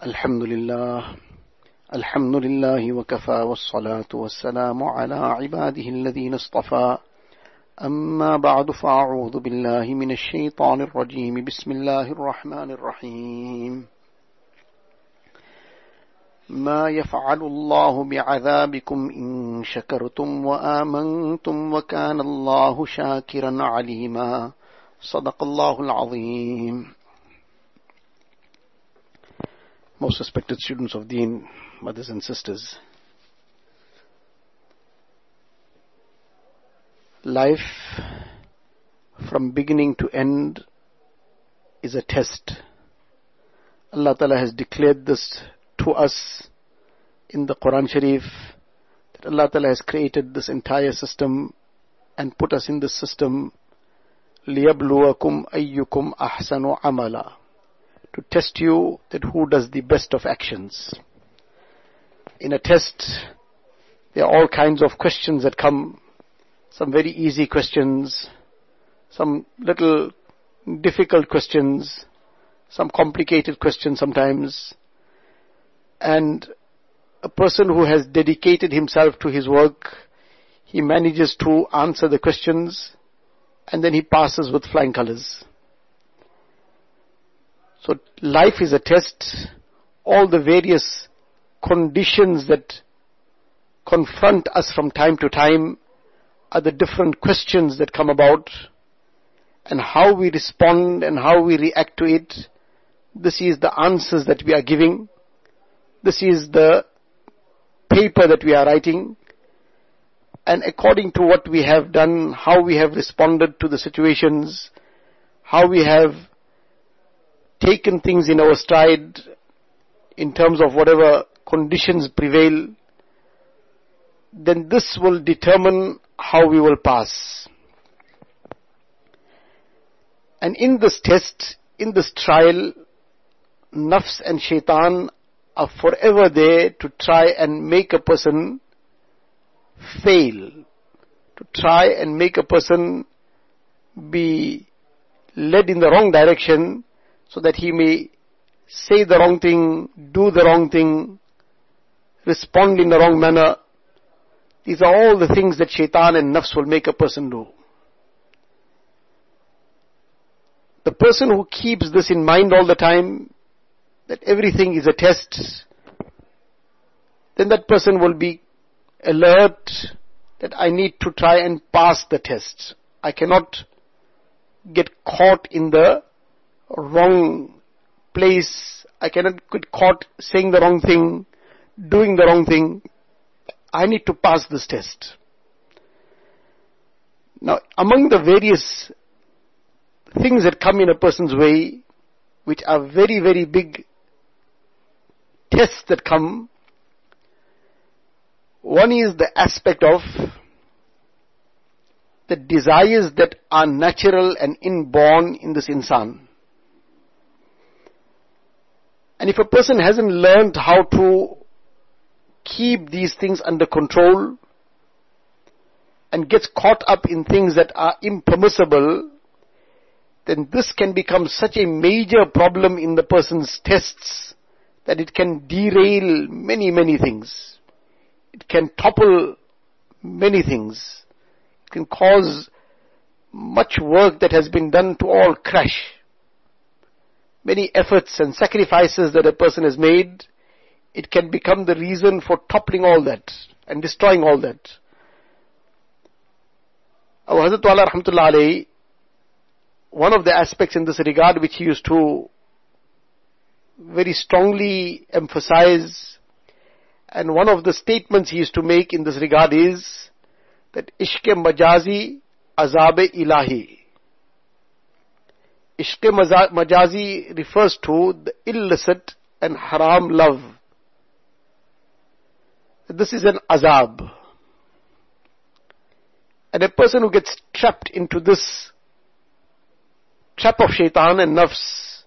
الحمد لله الحمد لله وكفى والصلاة والسلام على عباده الذين اصطفى. أما بعد فأعوذ بالله من الشيطان الرجيم. بسم الله الرحمن الرحيم. ما يفعل الله بعذابكم إن شكرتم وآمنتم وكان الله شاكرا عليما. صدق الله العظيم. Most respected students of Deen, mothers and sisters, life from beginning to end is a test. Allah Ta'ala has declared this to us in the Quran Sharif that Allah Ta'ala has created this entire system and put us in this system لِيَبْلُوَكُمْ أَيُّكُمْ أَحْسَنُ عَمَلًا to test you that who does the best of actions. In a test, there are all kinds of questions that come, some very easy questions, some little difficult questions, some complicated questions sometimes. And a person who has dedicated himself to his work, he manages to answer the questions and then he passes with flying colors. So life is a test. All the various conditions that confront us from time to time are the different questions that come about and how we respond and how we react to it. This is the answers that we are giving. This is the paper that we are writing. And according to what we have done, how we have responded to the situations, how we have taken things in our stride in terms of whatever conditions prevail, then this will determine how we will pass. And in this test, in this trial, nafs and shaitan are forever there to try and make a person fail, to try and make a person be led in the wrong direction so that he may say the wrong thing, do the wrong thing, respond in the wrong manner. These are all the things that shaitan and nafs will make a person do. The person who keeps this in mind all the time, that everything is a test, then that person will be alert that I need to try and pass the test. I cannot get caught in the wrong place. I cannot get caught saying the wrong thing, doing the wrong thing. I need to pass this test. Now, among the various things that come in a person's way, which are very, very big tests that come, one is the aspect of the desires that are natural and inborn in this insan. And if a person hasn't learned how to keep these things under control and gets caught up in things that are impermissible, then this can become such a major problem in the person's tests that it can derail many, many things. It can topple many things. It can cause much work that has been done to all crash many efforts and sacrifices that a person has made, it can become the reason for toppling all that and destroying all that. Our Hazrat Wala Rahmatullah one of the aspects in this regard which he used to very strongly emphasize and one of the statements he used to make in this regard is that ishq majazi azab ilahi Ishq majazi refers to the illicit and haram love. This is an azab. And a person who gets trapped into this trap of shaitan and nafs,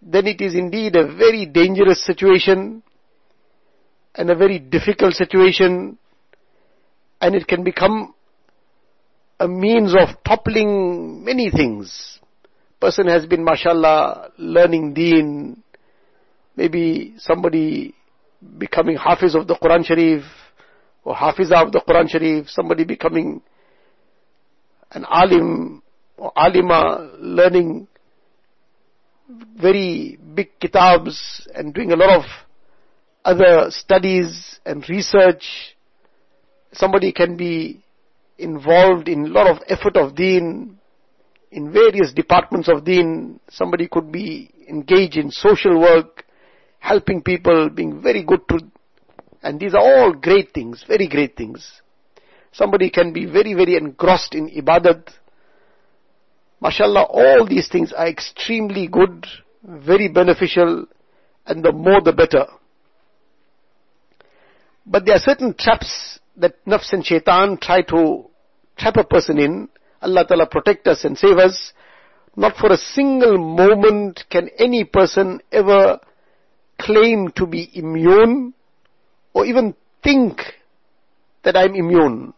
then it is indeed a very dangerous situation and a very difficult situation and it can become a means of toppling many things person has been, mashallah, learning deen, maybe somebody becoming Hafiz of the Quran Sharif, or Hafiza of the Quran Sharif, somebody becoming an Alim or Alima, learning very big kitabs and doing a lot of other studies and research. Somebody can be involved in a lot of effort of deen, in various departments of deen. Somebody could be engaged in social work, helping people, being very good to, and these are all great things, very great things. Somebody can be very, very engrossed in ibadat. MashaAllah, all these things are extremely good, very beneficial, and the more the better. But there are certain traps that nafs and shaitan try to trap a person in. Allah Ta'ala protect us and save us. Not for a single moment can any person ever claim to be immune or even think that I'm immune.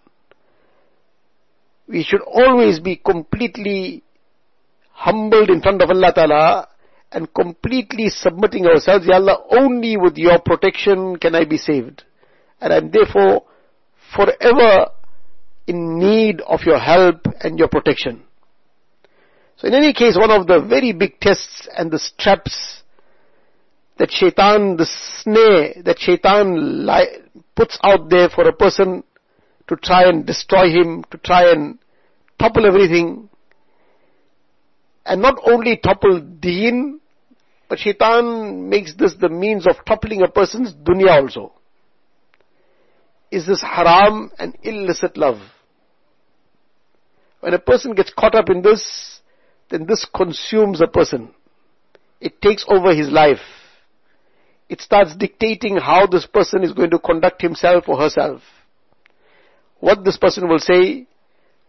We should always be completely humbled in front of Allah Ta'ala and completely submitting ourselves, Ya Allah, only with your protection can I be saved. And I'm therefore forever in need of your help and your protection. So in any case, one of the very big tests and the straps that shaitan, the snare that shaitan li- puts out there for a person to try and destroy him, to try and topple everything, and not only topple deen, but shaitan makes this the means of toppling a person's dunya also. Is this haram and illicit love? When a person gets caught up in this, then this consumes a person. It takes over his life. It starts dictating how this person is going to conduct himself or herself. What this person will say,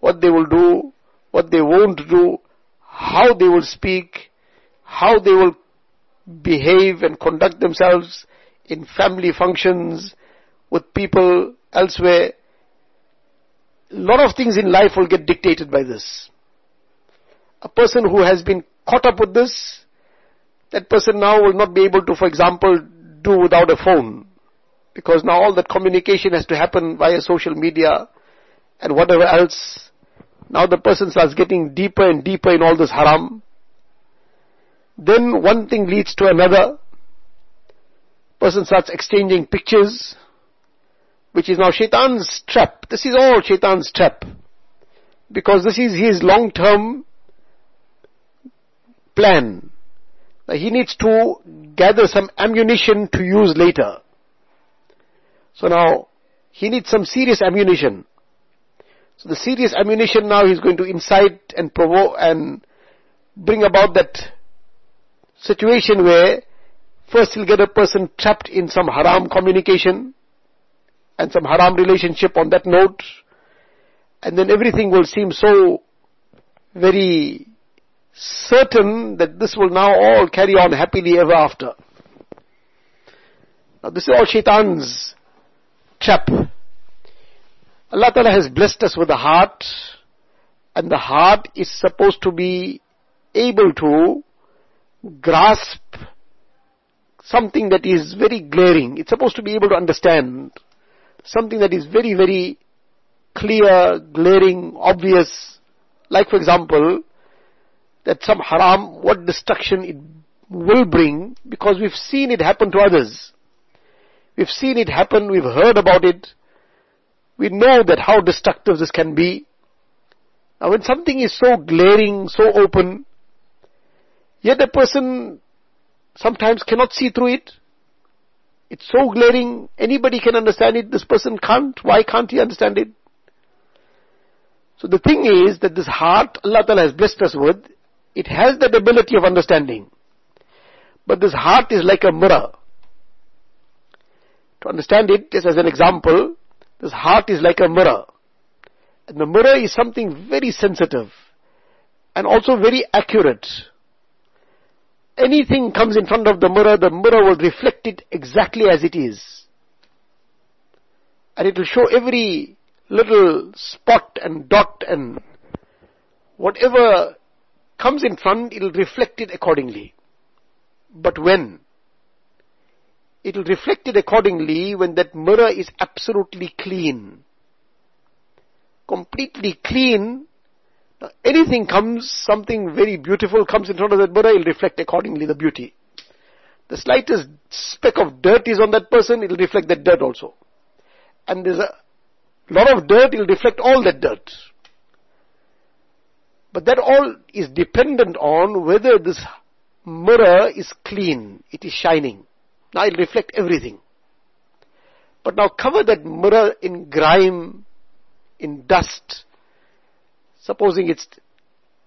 what they will do, what they won't do, how they will speak, how they will behave and conduct themselves in family functions, with people elsewhere a lot of things in life will get dictated by this. A person who has been caught up with this, that person now will not be able to, for example, do without a phone. Because now all that communication has to happen via social media and whatever else. Now the person starts getting deeper and deeper in all this haram. Then one thing leads to another. Person starts exchanging pictures which is now shaitan's trap. This is all shaitan's trap. Because this is his long-term plan. He needs to gather some ammunition to use later. So now, he needs some serious ammunition. So the serious ammunition now he's going to incite and provoke and bring about that situation where first he'll get a person trapped in some haram communication, and some haram relationship on that note, and then everything will seem so very certain that this will now all carry on happily ever after. Now this is all shaitan's trap. Allah Ta'ala has blessed us with a heart, and the heart is supposed to be able to grasp something that is very glaring. It's supposed to be able to understand something that is very, very clear, glaring, obvious, like for example, that some haram, what destruction it will bring, because we've seen it happen to others. We've seen it happen, we've heard about it, we know that how destructive this can be. Now when something is so glaring, so open, yet a person sometimes cannot see through it, it's so glaring, anybody can understand it, this person can't. Why can't he understand it? So the thing is that this heart Allah Ta'ala has blessed us with, it has that ability of understanding. But this heart is like a mirror. To understand it, just as an example, this heart is like a mirror. And the mirror is something very sensitive and also very accurate anything comes in front of the mirror, the mirror will reflect it exactly as it is. And it will show every little spot and dot and whatever comes in front, it will reflect it accordingly. But when? it will reflect it accordingly when that mirror is absolutely clean. Completely clean. Anything comes, something very beautiful comes in front of that mirror, it will reflect accordingly the beauty. The slightest speck of dirt is on that person, it will reflect that dirt also. And there's a lot of dirt, it will reflect all that dirt. But that all is dependent on whether this mirror is clean, it is shining. Now it'll reflect everything. But now cover that mirror in grime, in dust. Supposing it's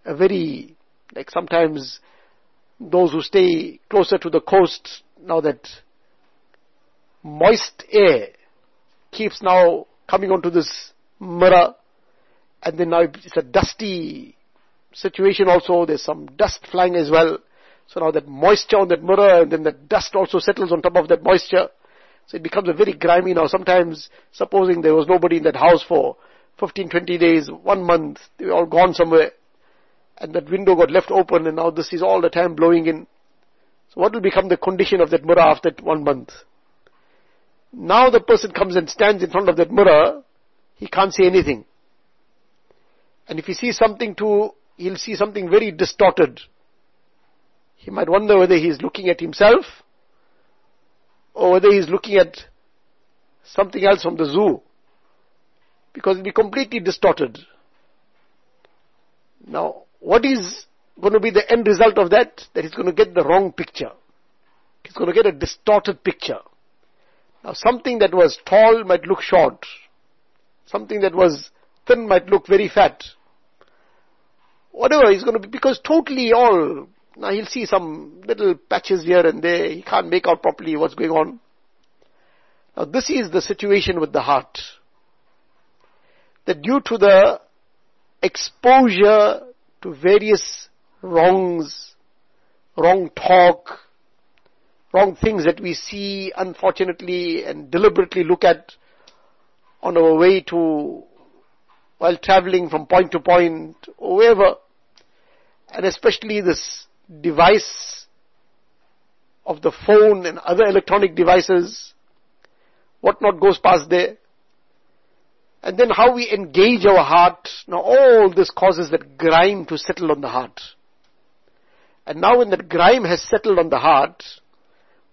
a very, like sometimes those who stay closer to the coast, now that moist air keeps now coming onto this mirror, and then now it's a dusty situation also, there's some dust flying as well. So now that moisture on that mirror and then the dust also settles on top of that moisture. So it becomes a very grimy now. Sometimes, supposing there was nobody in that house for 15, 20 days, one month, they were all gone somewhere. And that window got left open and now this is all the time blowing in. So what will become the condition of that mirror after one month? Now the person comes and stands in front of that mirror, he can't see anything. And if he sees something too, he'll see something very distorted. He might wonder whether he is looking at himself or whether he is looking at something else from the zoo. Because it'll be completely distorted. Now, what is going to be the end result of that? That he's going to get the wrong picture. He's going to get a distorted picture. Now, something that was tall might look short. Something that was thin might look very fat. Whatever, he's going to be, because totally all now he'll see some little patches here and there. He can't make out properly what's going on. Now this is the situation with the heart. That due to the exposure to various wrongs, wrong talk, wrong things that we see unfortunately and deliberately look at on our way to, while traveling from point to point, or wherever, and especially this device of the phone and other electronic devices, what not goes past there. And then how we engage our heart. Now all this causes that grime to settle on the heart. And now when that grime has settled on the heart,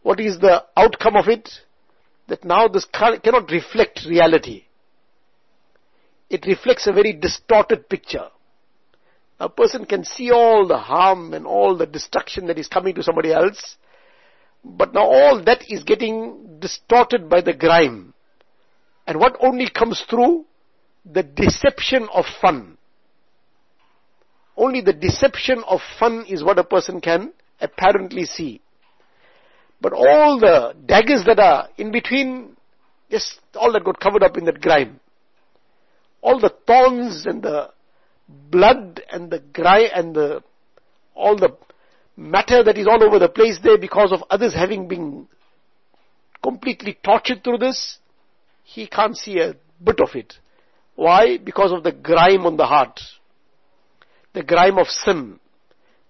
what is the outcome of it? That now this cannot reflect reality. It reflects a very distorted picture. A person can see all the harm and all the destruction that is coming to somebody else, but now all that is getting distorted by the grime. And what only comes through? The deception of fun. Only the deception of fun is what a person can apparently see. But all the daggers that are in between, just all that got covered up in that grime. All the thorns and the blood and the gry and the all the matter that is all over the place there because of others having been completely tortured through this, he can't see a bit of it. Why? Because of the grime on the heart. The grime of sin.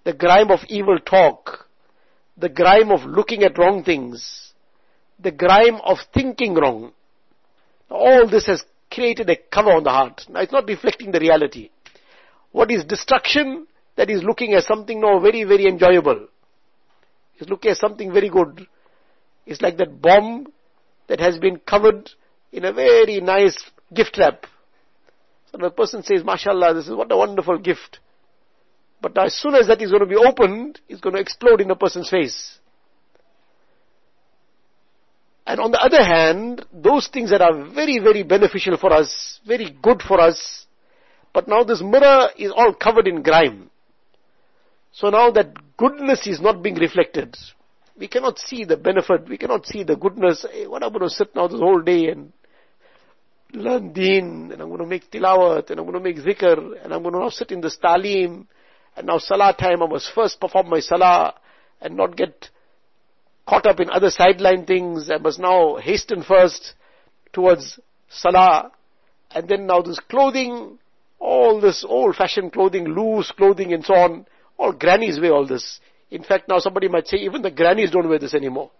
The grime of evil talk. The grime of looking at wrong things. The grime of thinking wrong. All this has created a cover on the heart. Now it's not reflecting the reality. What is destruction? That is looking at something now very, very enjoyable. Is looking at something very good. It's like that bomb that has been covered in a very nice gift wrap. So the person says, mashallah, this is what a wonderful gift. But as soon as that is going to be opened, it's going to explode in a person's face. And on the other hand, those things that are very, very beneficial for us, very good for us, but now this mirror is all covered in grime. So now that goodness is not being reflected. We cannot see the benefit, we cannot see the goodness. Hey, what I'm going to sit now this whole day and learn deen, and I'm going to make tilawat, and I'm going to make zikr, and I'm going to now sit in this talim, and now salah time, I must first perform my salah, and not get caught up in other sideline things. I must now hasten first towards salah, and then now this clothing, all this old fashioned clothing, loose clothing and so on, all grannies wear all this. In fact, now somebody might say even the grannies don't wear this anymore.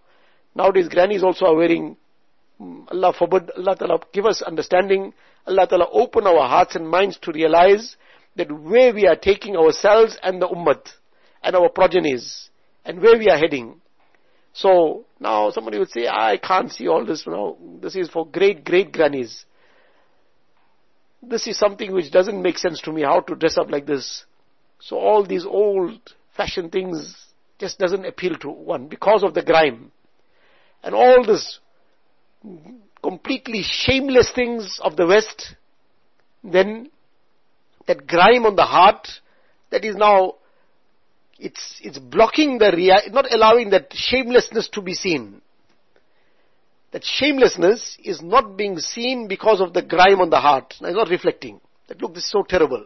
Nowadays grannies also are wearing, Allah forbid, Allah Ta'ala give us understanding, Allah Ta'ala open our hearts and minds to realize that where we are taking ourselves and the ummah and our progenies and where we are heading. So now somebody would say, I can't see all this now. This is for great great grannies. This is something which doesn't make sense to me how to dress up like this. So all these old fashioned things just doesn't appeal to one because of the grime. And all this completely shameless things of the West, then that grime on the heart that is now it's it's blocking the rea- not allowing that shamelessness to be seen. That shamelessness is not being seen because of the grime on the heart. Now it's not reflecting. That look this is so terrible.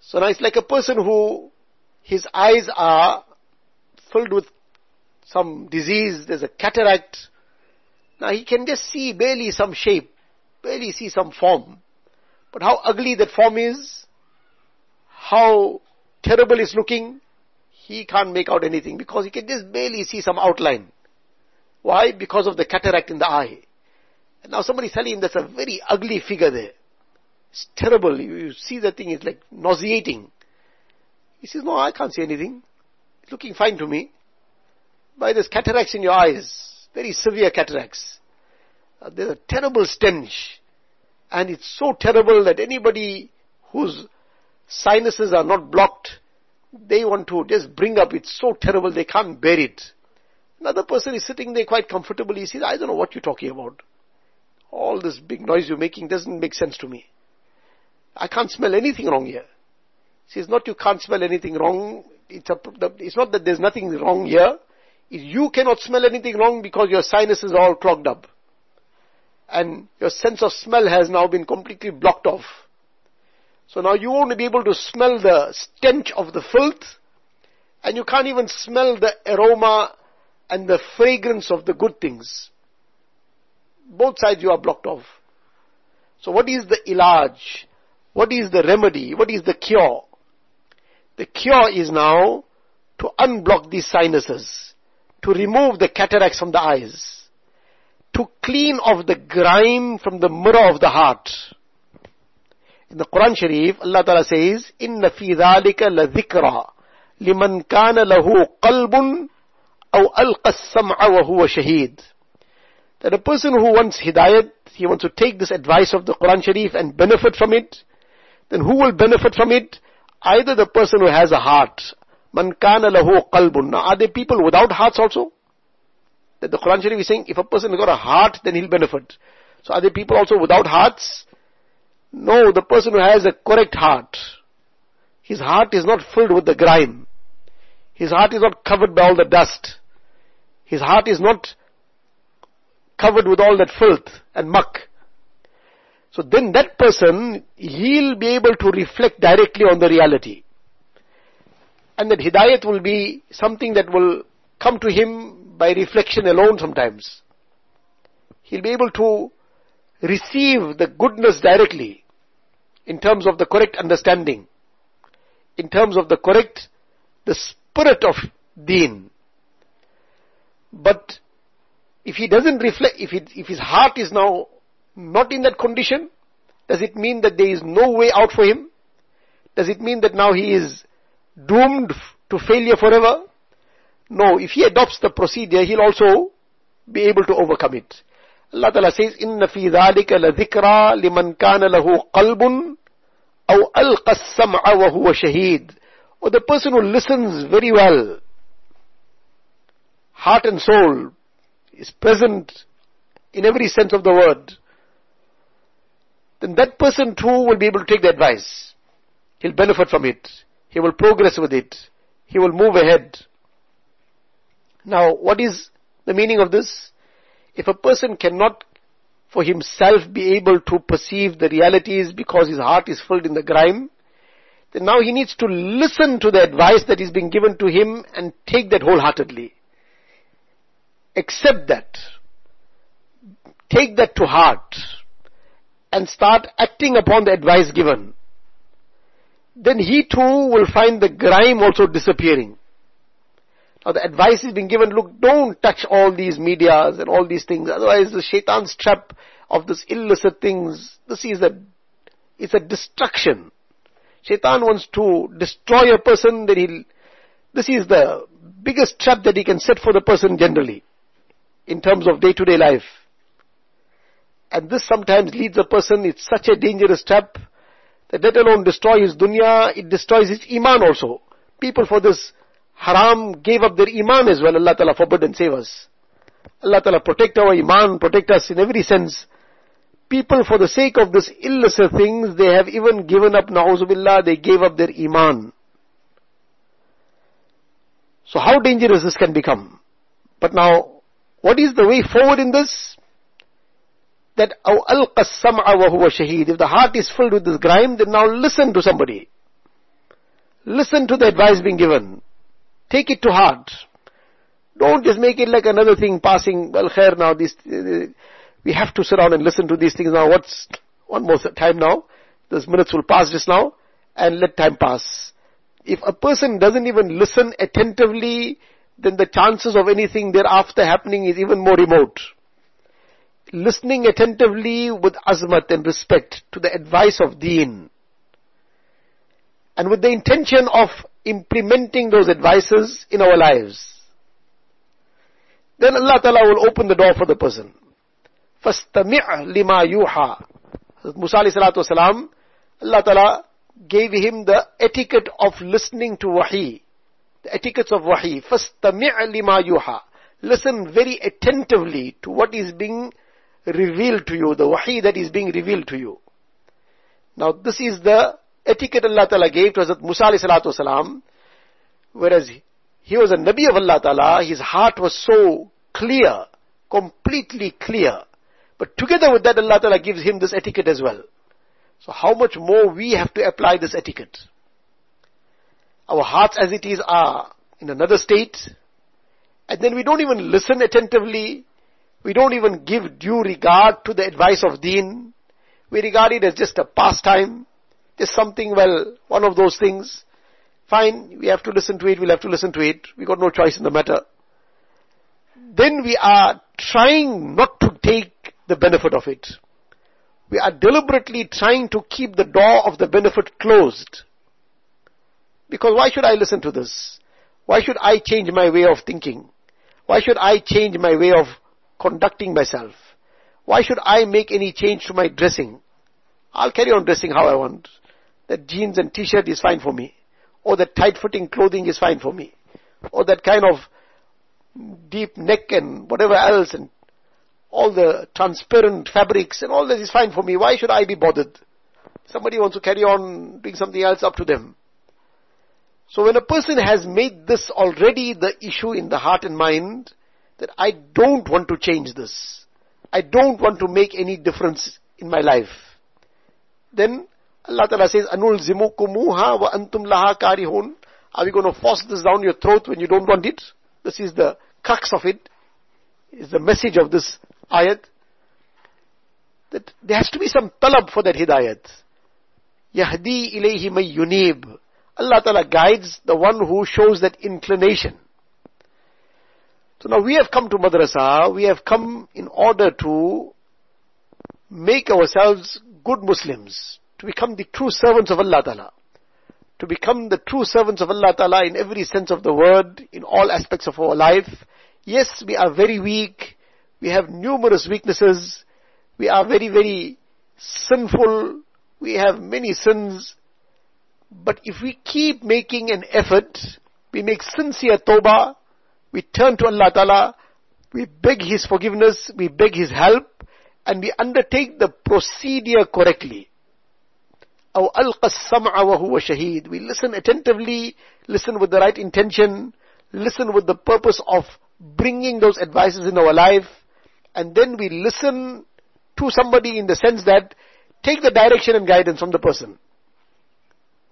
So now it's like a person who his eyes are filled with some disease. There's a cataract now he can just see barely some shape barely see some form but how ugly that form is, how terrible it's looking, he can't make out anything because he can just barely see some outline. Why? Because of the cataract in the eye. And now somebody's telling him that's a very ugly figure there. It's terrible. You, you see the thing, it's like nauseating. He says, no, I can't see anything. It's looking fine to me. By there's cataracts in your eyes, very severe cataracts. Uh, there's a terrible stench. And it's so terrible that anybody whose sinuses are not blocked, they want to just bring up, it's so terrible they can't bear it. Another person is sitting there quite comfortably, he says, I don't know what you're talking about. All this big noise you're making doesn't make sense to me. I can't smell anything wrong here. He says, not you can't smell anything wrong. It's, a, it's not that there's nothing wrong here. You cannot smell anything wrong because your sinuses are all clogged up and your sense of smell has now been completely blocked off. So now you won't be able to smell the stench of the filth, and you can't even smell the aroma and the fragrance of the good things. Both sides you are blocked off. So what is the ilaj? What is the remedy? What is the cure? The cure is now to unblock these sinuses, to remove the cataracts from the eyes to clean off the grime from the mirror of the heart. In the Quran Sharif, Allah Ta'ala says, إِنَّ فِي ذَلِكَ لَذِكْرًا لِمَنْ كَانَ لَهُ قَلْبٌ أَوْ أَلْقَى السَّمْعَ وَهُوَ شَهِيد That a person who wants hidayat, he wants to take this advice of the Quran Sharif and benefit from it, then who will benefit from it? Either the person who has a heart. Man kana lahu qalbun. Now, are there people without hearts also? that the Quran Sharif is saying if a person has got a heart, then he'll benefit. So are there people also without hearts? No, the person who has a correct heart, his heart is not filled with the grime. His heart is not covered by all the dust. His heart is not covered with all that filth and muck. So then that person, he'll be able to reflect directly on the reality. And that hidayat will be something that will come to him by reflection alone sometimes. He'll be able to receive the goodness directly in terms of the correct understanding, in terms of the correct, the spirit of deen. But if he doesn't reflect, if, if his heart is now not in that condition, does it mean that there is no way out for him? Does it mean that now he is doomed to failure forever? No, if he adopts the procedure, he'll also be able to overcome it. Allah Ta'ala says, إِنَّ فِي ذَلِكَ لَذِكْرَى لِمَنْ كَانَ لَهُ قَلْبٌ أَوْ أَلْقَى السَّمْعَ وَهُوَ شَهِيد Or the person who listens very well, heart and soul, is present in every sense of the word, then that person too will be able to take the advice. He'll benefit from it. He will progress with it. He will move ahead. Now, what is the meaning of this? If a person cannot for himself be able to perceive the realities because his heart is filled in the grime, then now he needs to listen to the advice that is being given to him and take that wholeheartedly. Accept that. Take that to heart and start acting upon the advice given. Then he too will find the grime also disappearing. Now the advice is being given, look, don't touch all these medias and all these things, otherwise the shaitan's trap of this illicit things, this is a, it's a destruction. Shaitan wants to destroy a person, then he'll, this is the biggest trap that he can set for the person generally, in terms of day to day life. And this sometimes leads a person, it's such a dangerous trap, that let alone destroy his dunya, it destroys his iman also. People for this haram gave up their iman as well. Allah Ta'ala forbid and save us. Allah Ta'ala protect our iman, protect us in every sense. People for the sake of this illicit things, they have even given up, na'uzubillah, they gave up their iman. So how dangerous this can become? But now, what is the way forward in this? That أَوْ أَلْقَ السَّمْعَ وَهُوَ شَهِيدٌ If the heart is filled with this grime, then now listen to somebody. Listen to the advice being given. Take it to heart. Don't just make it like another thing passing, well, khair now, this, uh, we have to sit down and listen to these things now. What's, one more time now? Those minutes will pass just now, and let time pass. If a person doesn't even listen attentively, then the chances of anything thereafter happening is even more remote. Listening attentively with azmat and respect to the advice of deen, and with the intention of implementing those advices in our lives. Then Allah Ta'ala will open the door for the person. فَاسْتَمِعْ لِمَا يُوحَى Musa alayhi salatu wasalam, Allah Ta'ala gave him the etiquette of listening to wahi. The etiquettes of wahi. فَاسْتَمِعْ لِمَا يُوحَى Listen very attentively to what is being revealed to you, the wahi that is being revealed to you. Now this is the etiquette Allah Ta'ala gave to Hazrat Musa alayhi wasalam, whereas he was a Nabi of Allah Ta'ala, his heart was so clear, completely clear. But together with that Allah Ta'ala gives him this etiquette as well. So how much more we have to apply this etiquette? Our hearts as it is are in another state, and then we don't even listen attentively, we don't even give due regard to the advice of deen, we regard it as just a pastime, just something, well, one of those things. Fine, we have to listen to it, we'll have to listen to it. We got no choice in the matter. Then we are trying not to take the benefit of it. We are deliberately trying to keep the door of the benefit closed. Because why should I listen to this? Why should I change my way of thinking? Why should I change my way of conducting myself? Why should I make any change to my dressing? I'll carry on dressing how I want that jeans and t-shirt is fine for me. Or that tight-fitting clothing is fine for me. Or that kind of deep neck and whatever else and all the transparent fabrics and all that is fine for me. Why should I be bothered? Somebody wants to carry on doing something else up to them. So when a person has made this already the issue in the heart and mind, that I don't want to change this. I don't want to make any difference in my life. Then Allah Ta'ala says, Anulzimukumuha wa antum laha karihun. Are we going to force this down your throat when you don't want it? This is the crux of it. Is the message of this ayat. That there has to be some talab for that hidayat. Yahdi ilayhi may yunib. Allah Ta'ala guides the one who shows that inclination. So now we have come to madrasa, we have come in order to make ourselves good Muslims to become the true servants of Allah Ta'ala. To become the true servants of Allah Ta'ala in every sense of the word, in all aspects of our life. Yes, we are very weak. We have numerous weaknesses. We are very, very sinful. We have many sins. But if we keep making an effort, we make sincere tawbah, we turn to Allah Ta'ala, we beg His forgiveness, we beg His help, and we undertake the procedure correctly. أو ألقى السمع وهو شهيد. We listen attentively, listen with the right intention, listen with the purpose of bringing those advices in our life, and then we listen to somebody in the sense that take the direction and guidance from the person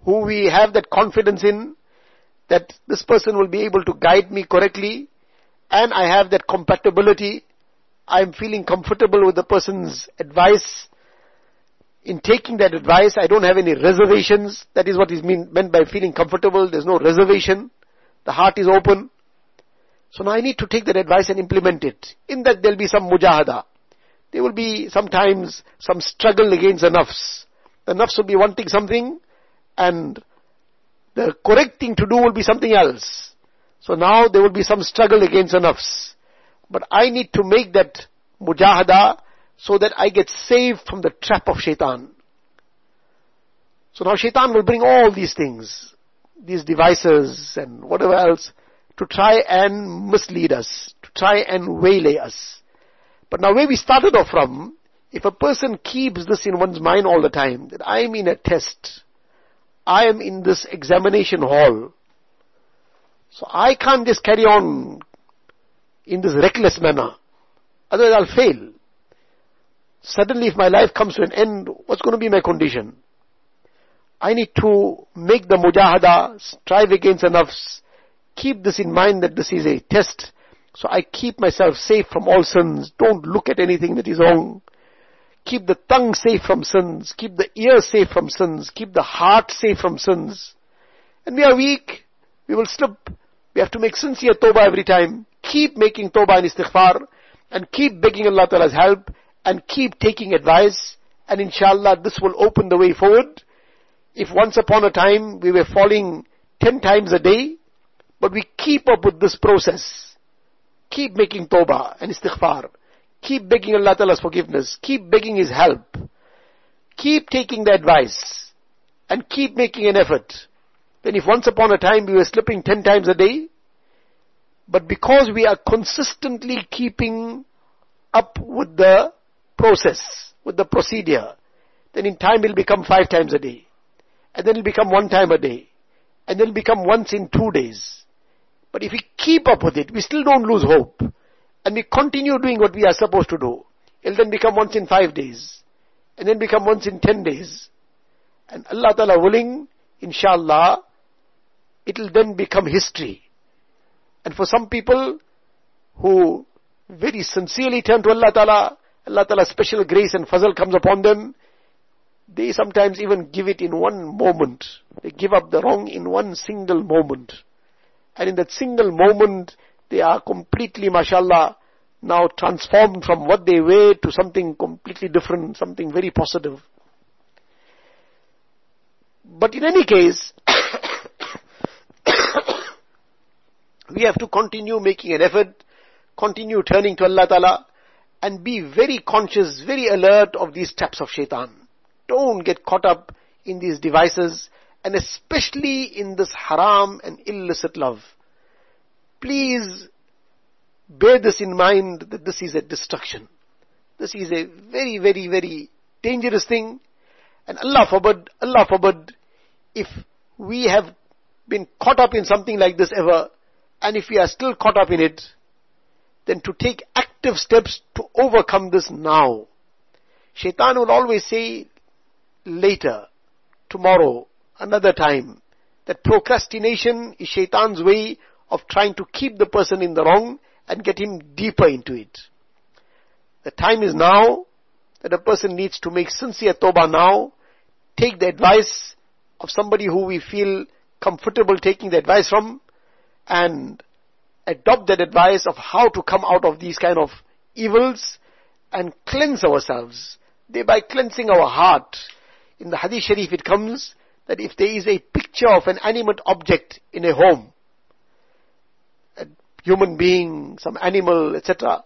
who we have that confidence in that this person will be able to guide me correctly and I have that compatibility. I'm feeling comfortable with the person's advice in taking that advice, I don't have any reservations. That is what is mean, meant by feeling comfortable. There's no reservation. The heart is open. So now I need to take that advice and implement it. In that there'll be some mujahada. There will be sometimes some struggle against the nafs. The nafs will be wanting something and the correct thing to do will be something else. So now there will be some struggle against the nafs. But I need to make that mujahada so that I get saved from the trap of shaitan. So now shaitan will bring all these things, these devices and whatever else to try and mislead us, to try and waylay us. But now where we started off from, if a person keeps this in one's mind all the time, that I am in a test, I am in this examination hall, so I can't just carry on in this reckless manner. Otherwise I'll fail. Suddenly if my life comes to an end, what's going to be my condition? I need to make the mujahada, strive against the nafs, keep this in mind that this is a test. So I keep myself safe from all sins. Don't look at anything that is wrong. Keep the tongue safe from sins. Keep the ear safe from sins. Keep the heart safe from sins. And we are weak. We will slip. We have to make sincere tawbah every time. Keep making tawbah and istighfar. And keep begging Allah Ta'ala's help. And keep taking advice. And inshallah this will open the way forward. If once upon a time we were falling ten times a day, but we keep up with this process. Keep making tawbah and istighfar. Keep begging Allah Ta'ala's forgiveness. Keep begging His help. Keep taking the advice. And keep making an effort. Then if once upon a time we were slipping ten times a day, but because we are consistently keeping up with the process, with the procedure, then in time it'll become five times a day. And then it'll become one time a day. And then it'll become once in two days. But if we keep up with it, we still don't lose hope. And we continue doing what we are supposed to do. It'll then become once in five days. And then become once in ten days. And Allah Ta'ala willing, inshallah, it'll then become history. And for some people who very sincerely turn to Allah Ta'ala, Allah Ta'ala's special grace and fazl comes upon them, they sometimes even give it in one moment. They give up the wrong in one single moment. And in that single moment, they are completely, mashallah, now transformed from what they were to something completely different, something very positive. But in any case, we have to continue making an effort, continue turning to Allah Ta'ala, and be very conscious, very alert of these traps of shaitan. Don't get caught up in these devices and especially in this haram and illicit love. Please bear this in mind that this is a destruction. This is a very, very, very dangerous thing. And Allah forbid, Allah forbid, if we have been caught up in something like this ever, and if we are still caught up in it, then to take active steps to overcome this now. Shaitan will always say later, tomorrow, another time. That procrastination is shaitan's way of trying to keep the person in the wrong and get him deeper into it. The time is now that a person needs to make sincere tawbah now, take the advice of somebody who we feel comfortable taking the advice from, and adopt that advice of how to come out of these kind of evils and cleanse ourselves, thereby cleansing our heart. In the Hadith Sharif it comes that if there is a picture of an animate object in a home, human being, some animal, etc.,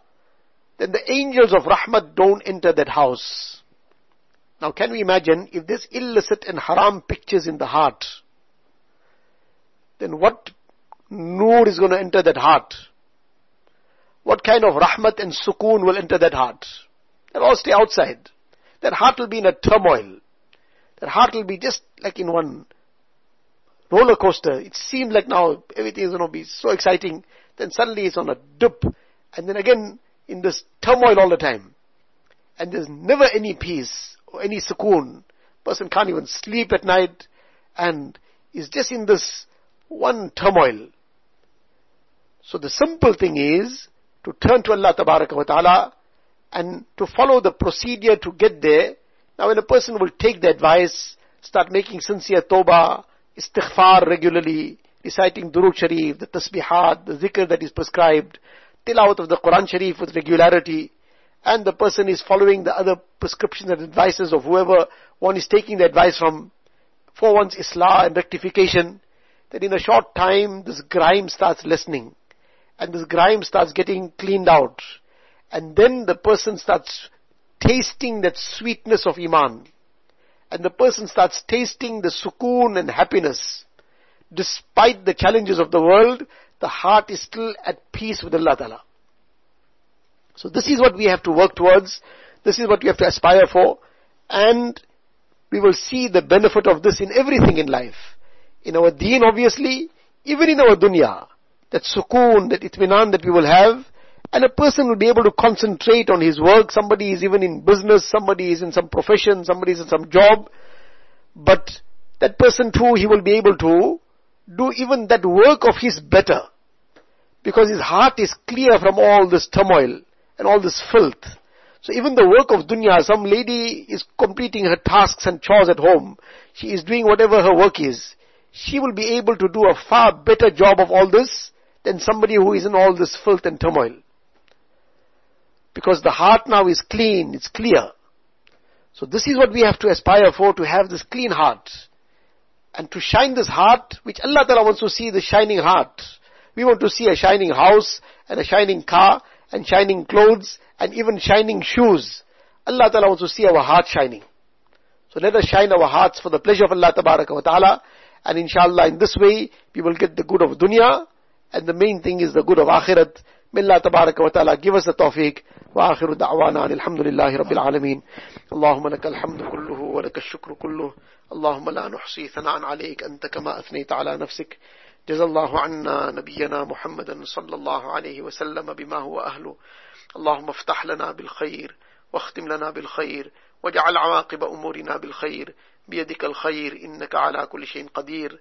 then the angels of Rahmat don't enter that house. Now can we imagine if there's illicit and haram pictures in the heart, then what nur is going to enter that heart? What kind of rahmat and sukoon will enter that heart? They'll all stay outside. That heart will be in a turmoil. That heart will be just like in one roller coaster. It seems like now everything is going to be so exciting. Then suddenly it's on a dip. And then again in this turmoil all the time. And there's never any peace or any sukoon. Person can't even sleep at night and is just in this one turmoil. So the simple thing is to turn to Allah wa ta'ala and to follow the procedure to get there now when a person will take the advice, start making sincere tawbah, istighfar regularly, reciting Durud Sharif, the Tasbihat, the Zikr that is prescribed, tilawat of the Quran Sharif with regularity, and the person is following the other prescriptions and advices of whoever one is taking the advice from for one's islah and rectification, that in a short time this grime starts lessening and this grime starts getting cleaned out and then the person starts tasting that sweetness of iman and the person starts tasting the sukoon and happiness despite the challenges of the world the heart is still at peace with Allah Ta'ala so this is what we have to work towards. This is what we have to aspire for. And we will see the benefit of this in everything in life. In our deen, obviously, even in our dunya. That sukoon, that itminan that we will have. And a person will be able to concentrate on his work. Somebody is even in business, somebody is in some profession, somebody is in some job. But that person too, he will be able to do even that work of his better. Because his heart is clear from all this turmoil and all this filth. So even the work of dunya, some lady is completing her tasks and chores at home. She is doing whatever her work is. She will be able to do a far better job of all this than somebody who is in all this filth and turmoil. Because the heart now is clean, it's clear. So this is what we have to aspire for, to have this clean heart. And to shine this heart, which Allah Ta'ala wants to see the shining heart. We want to see a shining house and a shining car and shining clothes and even shining shoes. Allah Ta'ala wants to see our heart shining. So let us shine our hearts for the pleasure of Allah Ta'ala. And inshallah in this way we will get the good of dunya and the main thing is the good of akhirat. Tabaraka wa ta'ala give us the tawfiq. وآخر دعوانا أن الحمد لله رب العالمين. اللهم لك الحمد كله ولك الشكر كله. اللهم لا نحصي ثناء عليك. أنت كما أثنيت على نفسك. جزا الله عنا نبينا محمدا صلى الله عليه وسلم بما هو أهله. اللهم افتح لنا بالخير واختم لنا بالخير. واجعل عواقب أمورنا بالخير. بيدك الخير. إنك على كل شيء قدير.